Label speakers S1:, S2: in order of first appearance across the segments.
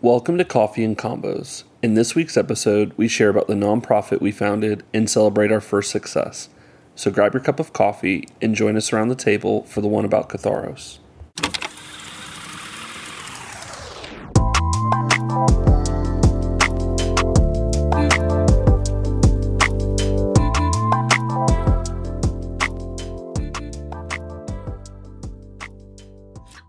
S1: Welcome to Coffee and Combos. In this week's episode, we share about the nonprofit we founded and celebrate our first success. So grab your cup of coffee and join us around the table for the one about Catharos.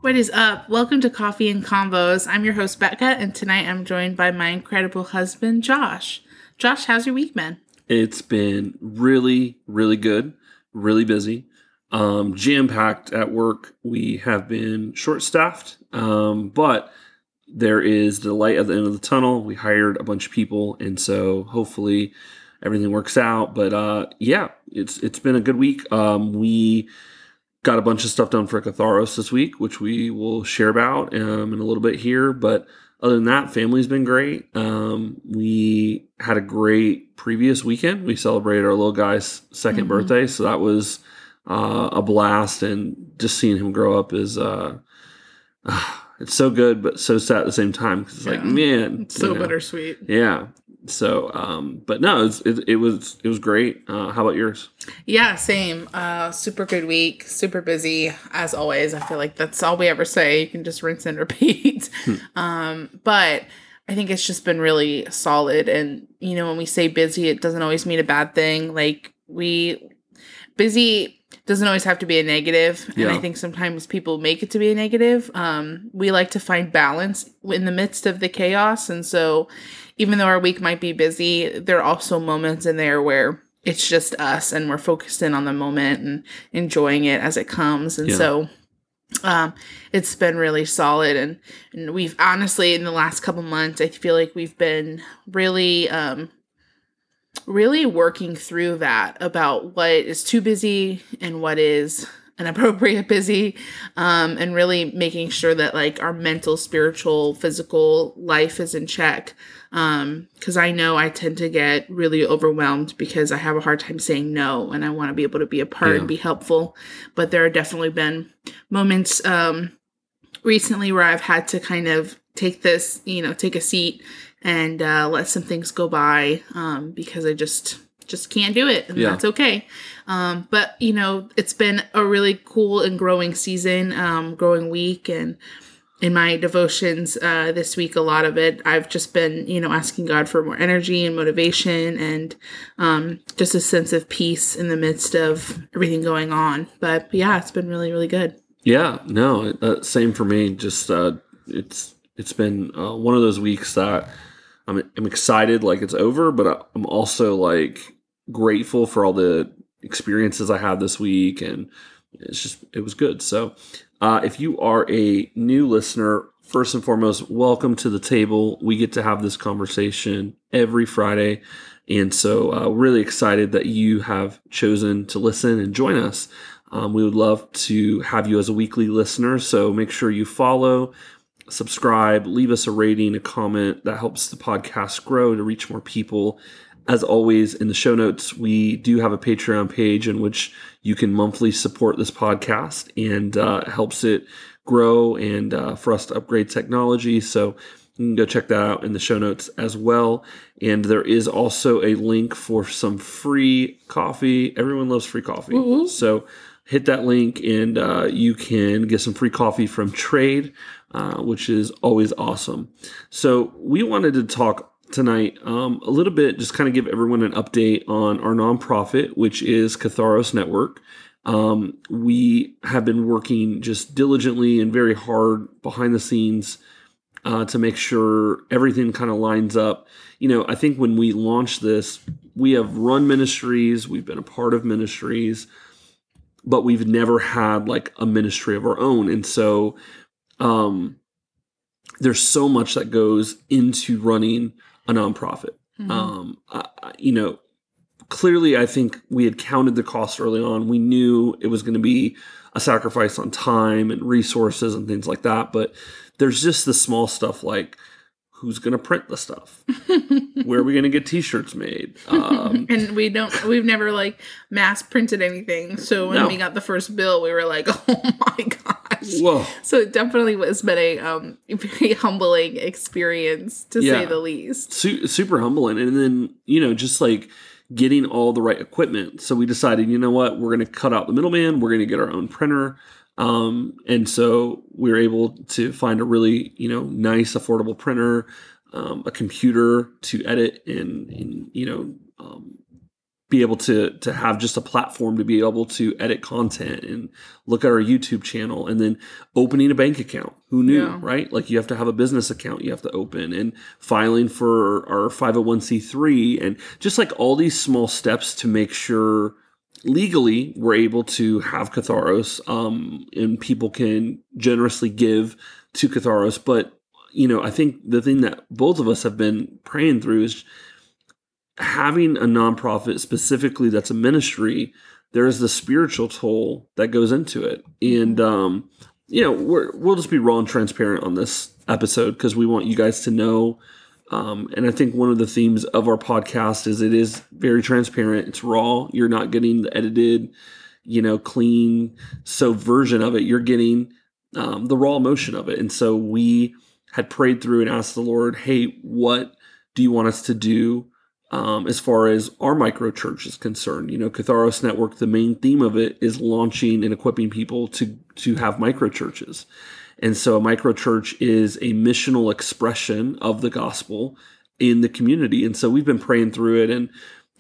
S2: What is up? Welcome to Coffee and Combos. I'm your host, Becca, and tonight I'm joined by my incredible husband, Josh. Josh, how's your week been?
S1: It's been really, really good, really busy, um, jam packed at work. We have been short staffed, um, but there is the light at the end of the tunnel. We hired a bunch of people, and so hopefully everything works out. But uh, yeah, it's it's been a good week. Um, we got a bunch of stuff done for Catharos this week, which we will share about um, in a little bit here. But other than that, family's been great. Um, we had a great previous weekend. We celebrated our little guy's 2nd
S2: Mhm.
S1: birthday, so that was uh, a blast. And just seeing him grow up is uh, it's so good, but so sad at the same time. 'cause it's like, man,
S2: It's so
S1: know.
S2: bittersweet.
S1: Yeah. So, um, but no, it's, it, it was it was great. Uh, how about yours?
S2: Yeah, same. Uh, super good week. Super busy as always. I feel like that's all we ever say. You can just rinse and repeat. um, but I think it's just been really solid. And you know, when we say busy, it doesn't always mean a bad thing. Like we busy doesn't always have to be a negative and i think sometimes people make it to be a negative um, we like to find balance in the midst of the chaos and so even though our week might be busy there are also moments in there where it's just us and we're focused in on the moment and enjoying it as it comes and
S1: Yeah.
S2: so um, it's been really solid and, and we've honestly in the last couple months i feel like we've been really um, really working through that about what is too busy and what is an appropriate busy um, and really making sure that like our mental spiritual physical life is in check Um, because i know i tend to get really overwhelmed because i have a hard time saying no and i want to be able to be a part
S1: Yeah.
S2: and be helpful but there have definitely been moments um, recently where i've had to kind of take this you know take a seat and uh, let some things go by um, because I just just can't do it, and
S1: Yeah.
S2: that's okay. Um, but you know, it's been a really cool and growing season, um, growing week, and in my devotions uh, this week, a lot of it I've just been you know asking God for more energy and motivation, and um, just a sense of peace in the midst of everything going on. But yeah, it's been really really good.
S1: Yeah, no, uh, same for me. Just uh, it's it's been uh, one of those weeks that I'm I'm excited like it's over, but I'm also like grateful for all the experiences I had this week, and it's just it was good. So, uh, if you are a new listener, first and foremost, welcome to the table. We get to have this conversation every Friday. And so, uh, really excited that you have chosen to listen and join us. Um, we would love to have you as a weekly listener. So make sure you follow, subscribe, leave us a rating, a comment. That helps the podcast grow to reach more people. As always, in the show notes, we do have a Patreon page in which you can monthly support this podcast and uh, helps it grow and uh, for us to upgrade technology. So you can go check that out in the show notes as well. And there is also a link for some free coffee. Everyone loves free coffee.
S2: Woo-woo.
S1: So hit that link and uh, you can get some free coffee from Trade, uh, which is always awesome. So we wanted to talk tonight um, a little bit, just kind of give everyone an update on our nonprofit, which is Catharos Network. Um, we have been working just diligently and very hard behind the scenes uh, to make sure everything kind of lines up. You know, I think when we launched this, we have run ministries, we've been a part of ministries, but we've never had like a ministry of our own. And so um, there's so much that goes into running a nonprofit.
S2: Mhm.
S1: Um, I, you know, clearly, I think we had counted the cost early on. We knew it was going to be a sacrifice on time and resources and things like that. But there's just the small stuff like who's going to print the stuff? Where are we going to get T-shirts made? Um,
S2: and we don't we've never like mass printed anything so when
S1: No.
S2: we got the first bill we were like oh my gosh
S1: whoa,
S2: so it definitely was been a um very humbling experience to
S1: Yeah.
S2: say the least
S1: su- super humbling. And then you know, just like getting all the right equipment. So we decided, you know what, we're going to cut out the middleman. We're going to get our own printer. Um, and so we were able to find a really, you know, nice, affordable printer, um, a computer to edit and, and you know, um, be able to to have just a platform to be able to edit content and look at our YouTube channel and then opening a bank account. Who knew,
S2: Yeah.
S1: right? Like you have to have a business account you have to open and filing for our 501c3 and just like all these small steps to make sure legally we're able to have Catharos um, and people can generously give to Catharos. But, you know, I think the thing that both of us have been praying through is having a nonprofit specifically that's a ministry, there's the spiritual toll that goes into it. And, um, you know, we're, we'll just be raw and transparent on this episode because we want you guys to know. Um, and I think one of the themes of our podcast is it is very transparent. It's raw. You're not getting the edited, you know, clean so version of it. You're getting um, the raw emotion of it. And so we had prayed through and asked the Lord, "Hey, what do you want us to do um, as far as our micro church is concerned. You know, Catharos Network, the main theme of it is launching and equipping people to to have micro churches. And so a micro church is a missional expression of the gospel in the community. And so we've been praying through it and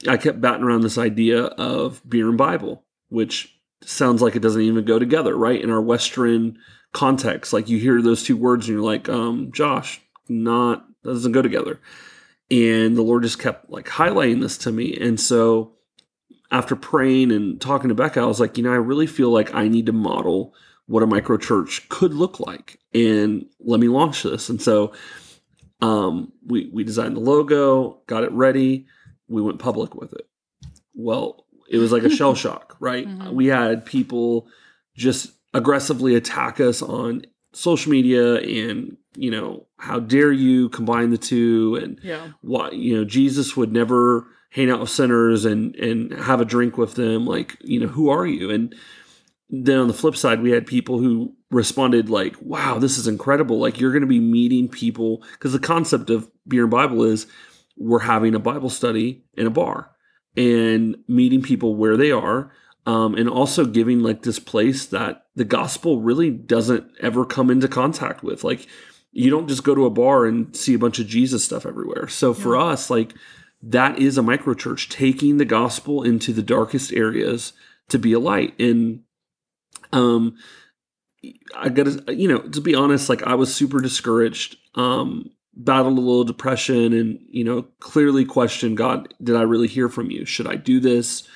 S1: I kept batting around this idea of beer and Bible, which sounds like it doesn't even go together, right? In our Western context, like you hear those two words and you're like, um, Josh, not that doesn't go together and the lord just kept like highlighting this to me. And so after praying and talking to becca i was like you know i really feel like i need to model what a micro church could look like and let me launch this. And so um, we we designed the logo got it ready. We went public with it. Well it was like a shell shock right?
S2: Mhm.
S1: we had people just aggressively attack us on social media and you know how dare you combine the two and
S2: yeah.
S1: why you know Jesus would never hang out with sinners and and have a drink with them. Like you know who are you? And then on the flip side we had people who responded like wow this is incredible. Like you're going to be meeting people because the concept of beer and bible is we're having a bible study in a bar and meeting people where they are um, and also giving like this place that the gospel really doesn't ever come into contact with like you don't just go to a bar and see a bunch of Jesus stuff everywhere. So for
S2: Yeah.
S1: us, like that is a micro church taking the gospel into the darkest areas to be a light. And um I gotta you know, to be honest, like I was super discouraged, um, battled a little depression and, you know, clearly questioned God, did I really hear from you? Should I do this?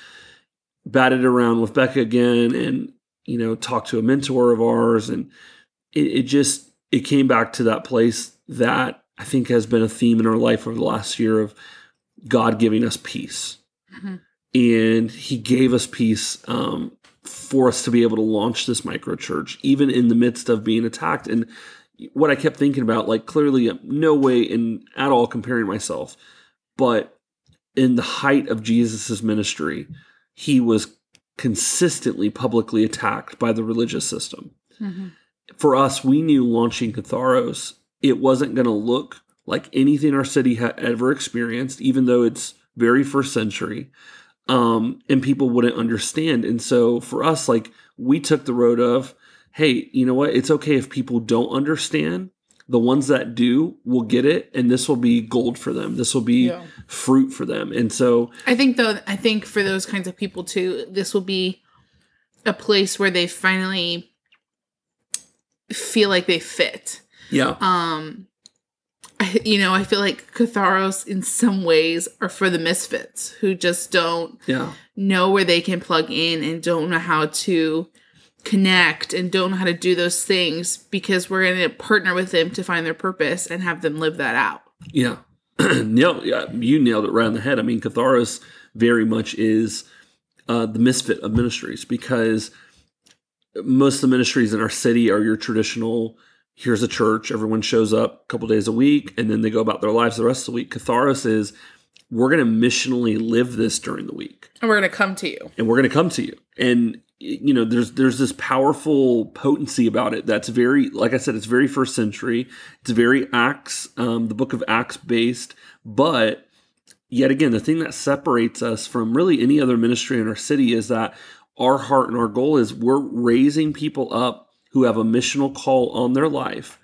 S1: Batted around with Becca again and, you know, talked to a mentor of ours and it, it just it came back to that place that I think has been a theme in our life over the last year of God giving us peace.
S2: Mhm.
S1: And He gave us peace um, for us to be able to launch this micro church, even in the midst of being attacked. And what I kept thinking about, like, clearly, uh, no way in at all comparing myself, but in the height of Jesus's ministry, he was consistently publicly attacked by the religious system
S2: Mhm.
S1: for us, we knew launching Catharos, it wasn't going to look like anything our city had ever experienced, even though it's very first century, um, and people wouldn't understand. And so for us, like we took the road of, hey, you know what? It's okay if people don't understand. The ones that do will get it, and this will be gold for them. This will be
S2: Yeah.
S1: fruit for them. And so,
S2: I think though I think for those kinds of people too, this will be a place where they finally feel like they fit.
S1: yeah,
S2: Um I, you know, I feel like Catharos in some ways are for the misfits who just don't
S1: yeah,
S2: know where they can plug in and don't know how to connect and don't know how to do those things because we're going to partner with them to find their purpose and have them live that out.
S1: Yeah. Nailed, yeah, you nailed it right on the head. I mean, Catharos very much is uh, the misfit of ministries because most of the ministries in our city are your traditional here's a church, everyone shows up a couple days a week, and then they go about their lives the rest of the week. Catharos is we're going to missionally live this during the week,
S2: And we're going to come to you.
S1: and we're going to come to you. And you know, there's there's this powerful potency about it that's very, like I said, it's very first century. It's very Acts, um, the book of Acts based, but yet again, the thing that separates us from really any other ministry in our city is that our heart and our goal is we're raising people up who have a missional call on their life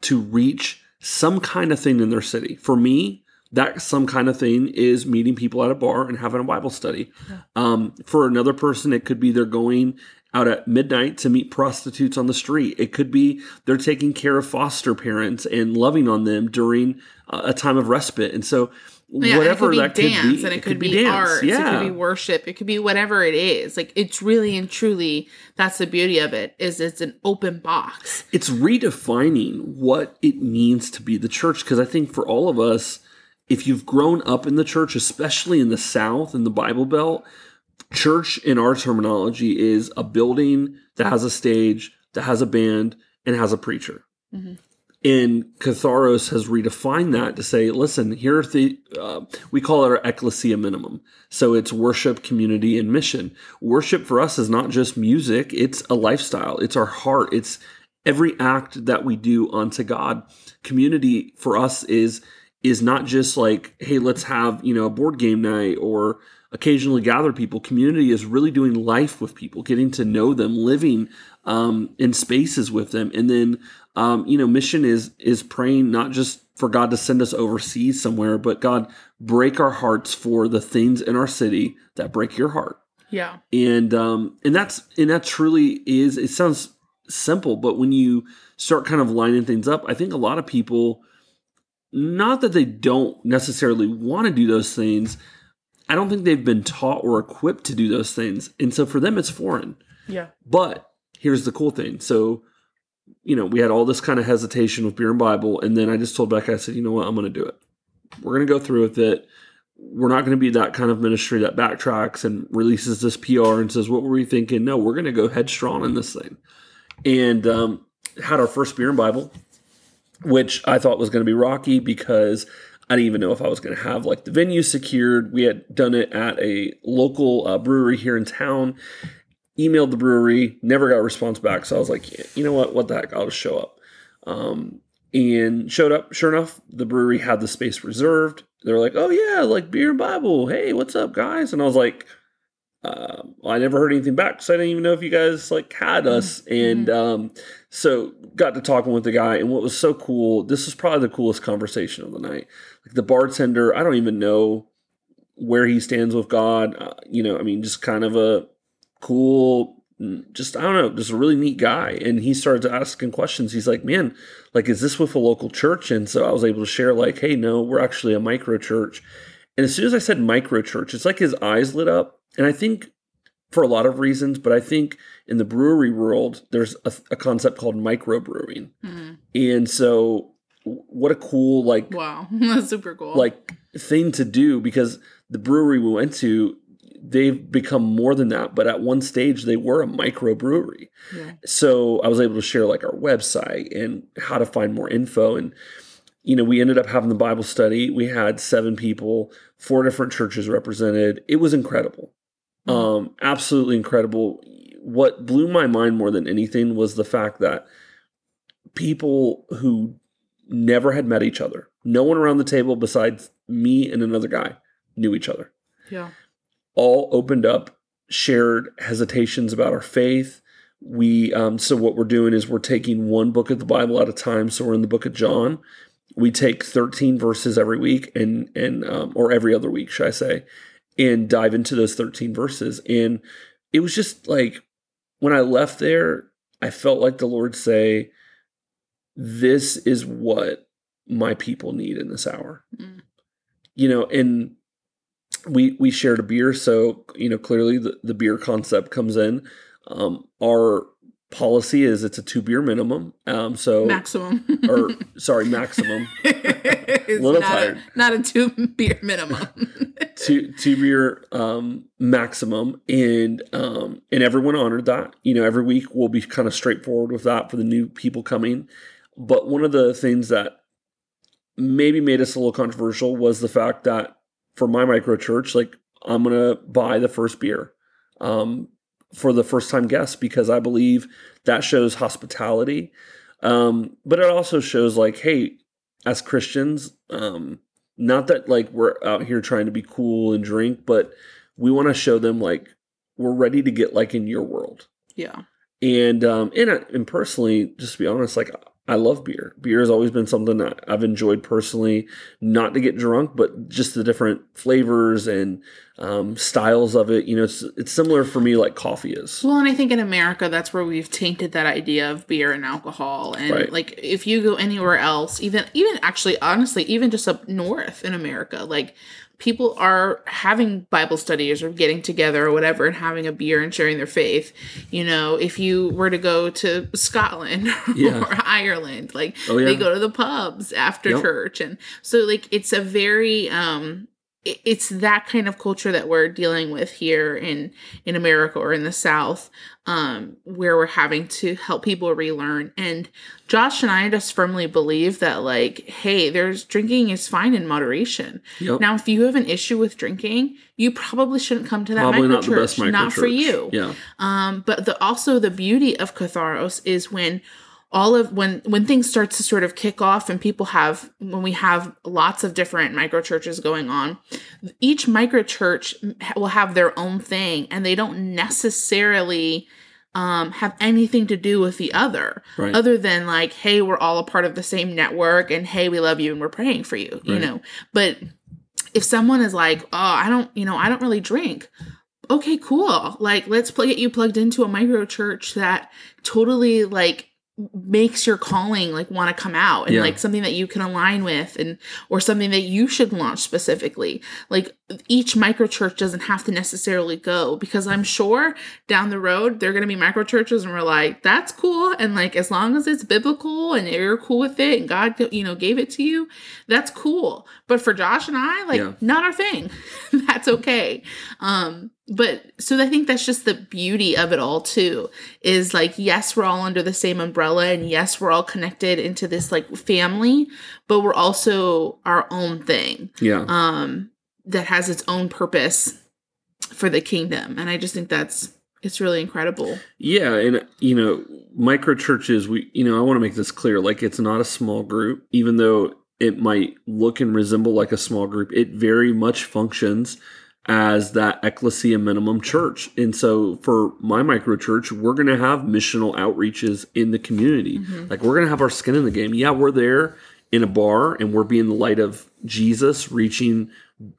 S1: to reach some kind of thing in their city. For me, that some kind of thing is meeting people at a bar and having a Bible study. Um, for another person, it could be they're going out at midnight to meet prostitutes on the street. It could be they're taking care of foster parents and loving on them during uh, a time of respite. And so,
S2: Yeah,
S1: whatever
S2: and it
S1: that
S2: could be
S1: could
S2: dance,
S1: be,
S2: and it, could, be, arts,
S1: Yeah,
S2: it could be worship, it could be whatever it is. Like it's really and truly that's the beauty of it is it's an open box.
S1: it's redefining what it means to be the church because i think for all of us if you've grown up in the church especially in the south in the bible belt church in our terminology is a building that has a stage that has a band and has a preacher
S2: Mhm.
S1: and Catharos has redefined that to say, listen, here are the, uh, we call it our ecclesia minimum. So it's worship, community, and mission. Worship for us is not just music, it's a lifestyle, it's our heart, it's every act that we do unto God. Community for us is is not just like, hey, let's have, you know, a board game night or occasionally gather people. Community is really doing life with people, getting to know them, living um, in spaces with them, and then um, you know, mission is is praying not just for God to send us overseas somewhere, but God break our hearts for the things in our city that break your heart,
S2: Yeah.
S1: and um, and that's and that truly is. It sounds simple, but when you start kind of lining things up, I think a lot of people, not that they don't necessarily want to do those things, I don't think they've been taught or equipped to do those things, and so for them it's foreign.
S2: Yeah.
S1: But here's the cool thing. So, you know, we had all this kind of hesitation with beer and Bible, and then I just told Becca, I said, you know what, I'm going to do it. We're going to go through with it. We're not going to be that kind of ministry that backtracks and releases this PR and says, what were we thinking? No, we're going to go headstrong in this thing. And um, had our first beer and Bible, which I thought was going to be rocky because I didn't even know if I was going to have like the venue secured. We had done it at a local uh, brewery here in town emailed the brewery, never got a response back. So I was like, yeah, you know what? What the heck? I'll just show up. Um, and showed up. Sure enough, the brewery had the space reserved. They were like, oh, yeah, like beer and Bible. Hey, what's up, guys? And I was like, uh, I never heard anything back. So I didn't even know if you guys like had us. And um, so got to talking with the guy. And what was so cool, this was probably the coolest conversation of the night. Like the bartender, I don't even know where he stands with God. Uh, you know, I mean, just kind of a cool just i don't know just a really neat guy and he started asking questions he's like man like is this with a local church and so i was able to share like hey no we're actually a micro church and as soon as i said micro church it's like his eyes lit up and i think for a lot of reasons but i think in the brewery world there's a, a concept called micro brewing
S2: Mhm.
S1: and so what a cool like
S2: Wow. That's super cool.
S1: like thing to do because the brewery we went to they've become more than that but at one stage they were a micro brewery
S2: yeah.
S1: so i was able to share like our website and how to find more info and you know we ended up having the bible study we had seven people four different churches represented it was incredible um absolutely incredible what blew my mind more than anything was the fact that people who never had met each other no one around the table besides me and another guy knew each other
S2: Yeah.
S1: all opened up, shared hesitations about our faith. We um, so what we're doing is we're taking one book of the Bible at a time. So we're in the book of John. We take 13 verses every week and and um, or every other week, should I say, and dive into those 13 verses. And it was just like when I left there, I felt like the Lord say, "This is what my people need in this hour."
S2: Mm.
S1: You know, and we we shared a beer, so you know clearly the, the beer concept comes in. Um, our policy is it's a two beer minimum. Um, so
S2: Maximum.
S1: or sorry, maximum
S2: it's
S1: Little
S2: not
S1: tired.
S2: A, not a two beer minimum.
S1: two two beer um, maximum, and um, and everyone honored that. You know, every week we'll be kind of straightforward with that for the new people coming. but one of the things that maybe made us a little controversial was the fact that for my micro church, like I'm gonna buy the first beer um, for the first time guests because I believe that shows hospitality. Um, but it also shows like, hey, as Christians, um, not that like we're out here trying to be cool and drink, but we want to show them like we're ready to get like in your world.
S2: Yeah.
S1: And um and I- and personally, just to be honest, like I love beer. Beer has always been something that I've enjoyed personally, not to get drunk, but just the different flavors and um, styles of it. You know, it's it's similar for me like coffee is.
S2: Well, and I think in America, that's where we've tainted that idea of beer and alcohol. And
S1: Right.
S2: like, if you go anywhere else, even even actually, honestly, even just up north in America, like people are having Bible studies or getting together or whatever and having a beer and sharing their faith. You know, if you were to go to Scotland
S1: Yeah.
S2: or Ireland, like
S1: Oh, yeah.
S2: they go to the pubs after
S1: Yep.
S2: church, and so like it's a very um it's that kind of culture that we're dealing with here in in America or in the South, um, where we're having to help people relearn. And Josh and I just firmly believe that, like, hey, there's drinking is fine in moderation.
S1: Yep.
S2: Now, if you have an issue with drinking, you probably shouldn't come to that
S1: Probably
S2: micro
S1: not the best
S2: church.
S1: micro
S2: Not for you.
S1: Yeah.
S2: Um, but the also the beauty of Catharos is when all of when when things start to sort of kick off and people have when we have lots of different micro churches going on each micro church will have their own thing and they don't necessarily um, have anything to do with the other
S1: Right.
S2: other than like hey we're all a part of the same network and hey we love you and we're praying for you you know? But if someone is like oh i don't you know i don't really drink. Okay cool. Like let's plug get you plugged into a micro church that totally like makes your calling like want to come out and
S1: Yeah.
S2: like something that you can align with and or something that you should launch specifically. Like each micro church doesn't have to necessarily go because i'm sure down the road they're going to be micro churches and we're like that's cool. And like as long as it's biblical and you're cool with it and god you know gave it to you that's cool. But for josh and i like
S1: Yeah.
S2: not our thing. That's okay. Um but so i think that's just the beauty of it all too is like yes we're all under the same umbrella and yes we're all connected into this like family but we're also our own thing
S1: Yeah.
S2: um that has its own purpose for the kingdom and i just think that's it's really incredible
S1: Yeah, and you know, micro churches, we you know, I want to make this clear like it's not a small group even though it might look and resemble like a small group. It very much functions as that ecclesia minimum church. And so for my micro church, we're going to have missional outreaches in the community. Like we're going to have our skin in the game. Yeah, we're there in a bar and we're being the light of Jesus reaching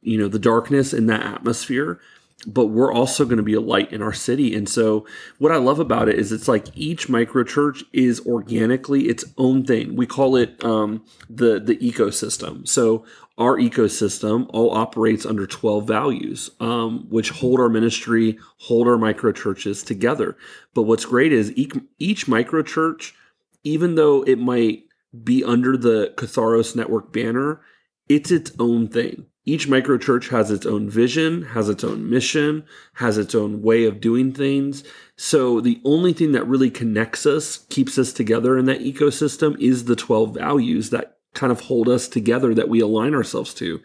S1: you know the darkness in that atmosphere but we're also going to be a light in our city. And so, what I love about it is it's like each micro church is organically its own thing. We call it um, the the ecosystem. So our ecosystem all operates under twelve values, um, which hold our ministry, hold our micro churches together. But what's great is each, each micro church, even though it might be under the Catharos Network banner, it's its own thing. Each micro church has its own vision, has its own mission, has its own way of doing things. So the only thing that really connects us, keeps us together in that ecosystem is the 12 values that kind of hold us together that we align ourselves to.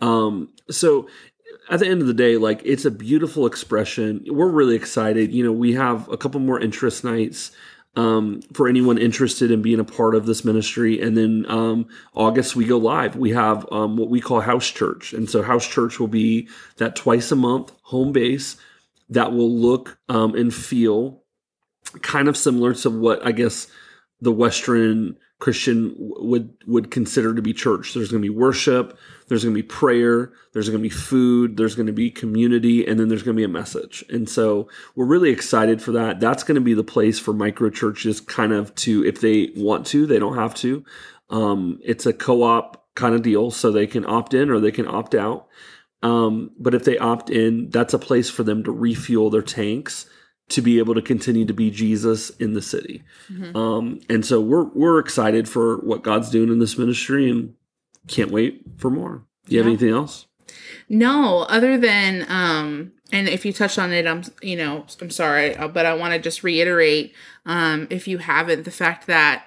S1: Um, so at the end of the day, like it's a beautiful expression. We're really excited. You know, we have a couple more interest nights um, for anyone interested in being a part of this ministry. And then um, August, we go live. We have um, what we call House Church. And so, House Church will be that twice a month home base that will look um, and feel kind of similar to what I guess the Western Christian would would consider to be church. There's going to be worship, there's going to be prayer, there's going to be food, there's going to be community, and then there's going to be a message. And so we're really excited for that. That's going to be the place for micro churches, kind of to if they want to, they don't have to. Um, it's a co-op kind of deal, so they can opt in or they can opt out. Um, but if they opt in, that's a place for them to refuel their tanks to be able to continue to be Jesus in the city. Um, and so we're we're excited for what God's doing in this ministry and can't wait for more. Do you have anything else?
S2: No, other than um and if you touched on it, I'm you know, I'm sorry, uh, but I want to just reiterate um if you haven't the fact that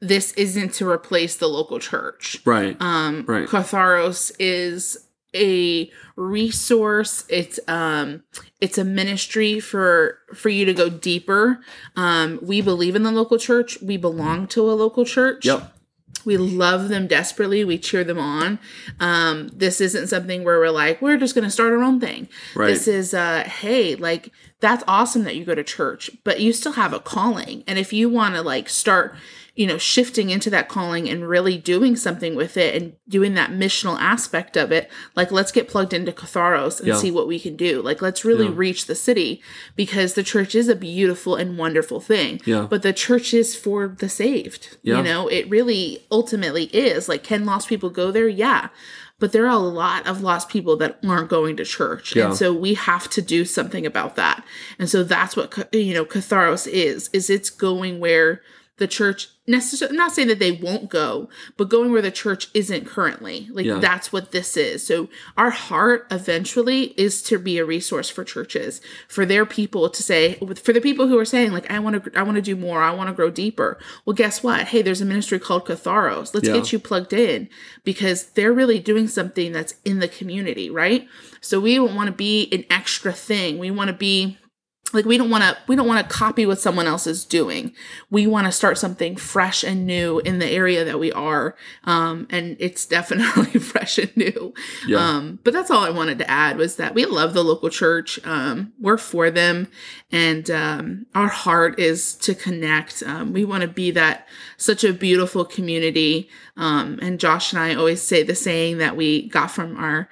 S2: this isn't to replace the local church.
S1: Right.
S2: Um,
S1: Right.
S2: Catharos is a resource. It's um, it's a ministry for for you to go deeper. Um, we believe in the local church. We belong to a local church.
S1: Yep.
S2: We love them desperately. We cheer them on. Um, this isn't something where we're like, we're just going to start our own thing.
S1: Right.
S2: This is, uh, hey, like, that's awesome that you go to church, but you still have a calling. And if you want to, like, start, you know, shifting into that calling and really doing something with it and doing that missional aspect of it, like, let's get plugged into Catharos and
S1: Yeah.
S2: see what we can do. Like, let's really
S1: Yeah.
S2: reach the city because the church is a beautiful and wonderful thing.
S1: Yeah.
S2: But the church is for the saved.
S1: Yeah.
S2: You know, it really ultimately is. Like, can lost people go there? Yeah. But there are a lot of lost people that aren't going to church.
S1: Yeah.
S2: And so we have to do something about that. And so that's what, you know, Catharos is, is it's going where the church necessarily, I'm not saying that they won't go, but going where the church isn't currently. Like
S1: Yeah.
S2: that's what this is. So our heart eventually is to be a resource for churches, for their people to say, for the people who are saying like, I want to, I want to do more. I want to grow deeper. Well, guess what? Hey, there's a ministry called Catharos. Let's
S1: Yeah.
S2: get you plugged in because they're really doing something that's in the community, right? So we don't want to be an extra thing. We want to be like we don't want to we don't want to copy what someone else is doing. We want to start something fresh and new in the area that we are um and it's definitely fresh and new.
S1: Yeah.
S2: um but that's all i wanted to add was that we love the local church um we're for them and um our heart is to connect. Um we want to be that such a beautiful community. Um and josh and i always say the saying that we got from our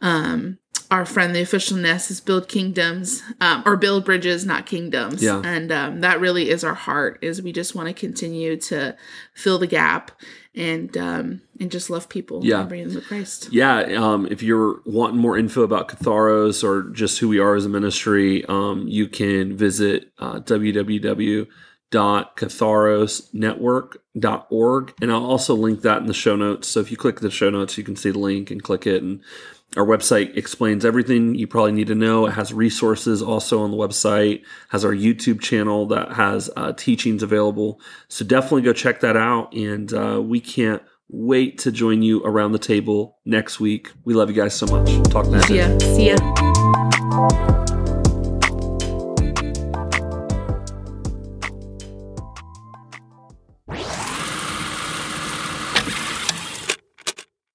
S2: um our friend the official nest is build kingdoms um, or build bridges not kingdoms
S1: Yeah.
S2: and um, that really is our heart is we just want to continue to fill the gap and um, and just love people
S1: Yeah.
S2: and bring them to christ
S1: yeah, um, if you're wanting more info about Catharos or just who we are as a ministry, um, you can visit uh, www.catharosnetwork.org. And I'll also link that in the show notes. So if you click the show notes, you can see the link and click it. And our website explains everything you probably need to know. It has resources also on the website, has our YouTube channel that has uh, teachings available. So definitely go check that out. And uh, we can't wait to join you around the table next week. We love you guys so much. Talk next.
S2: yeah see ya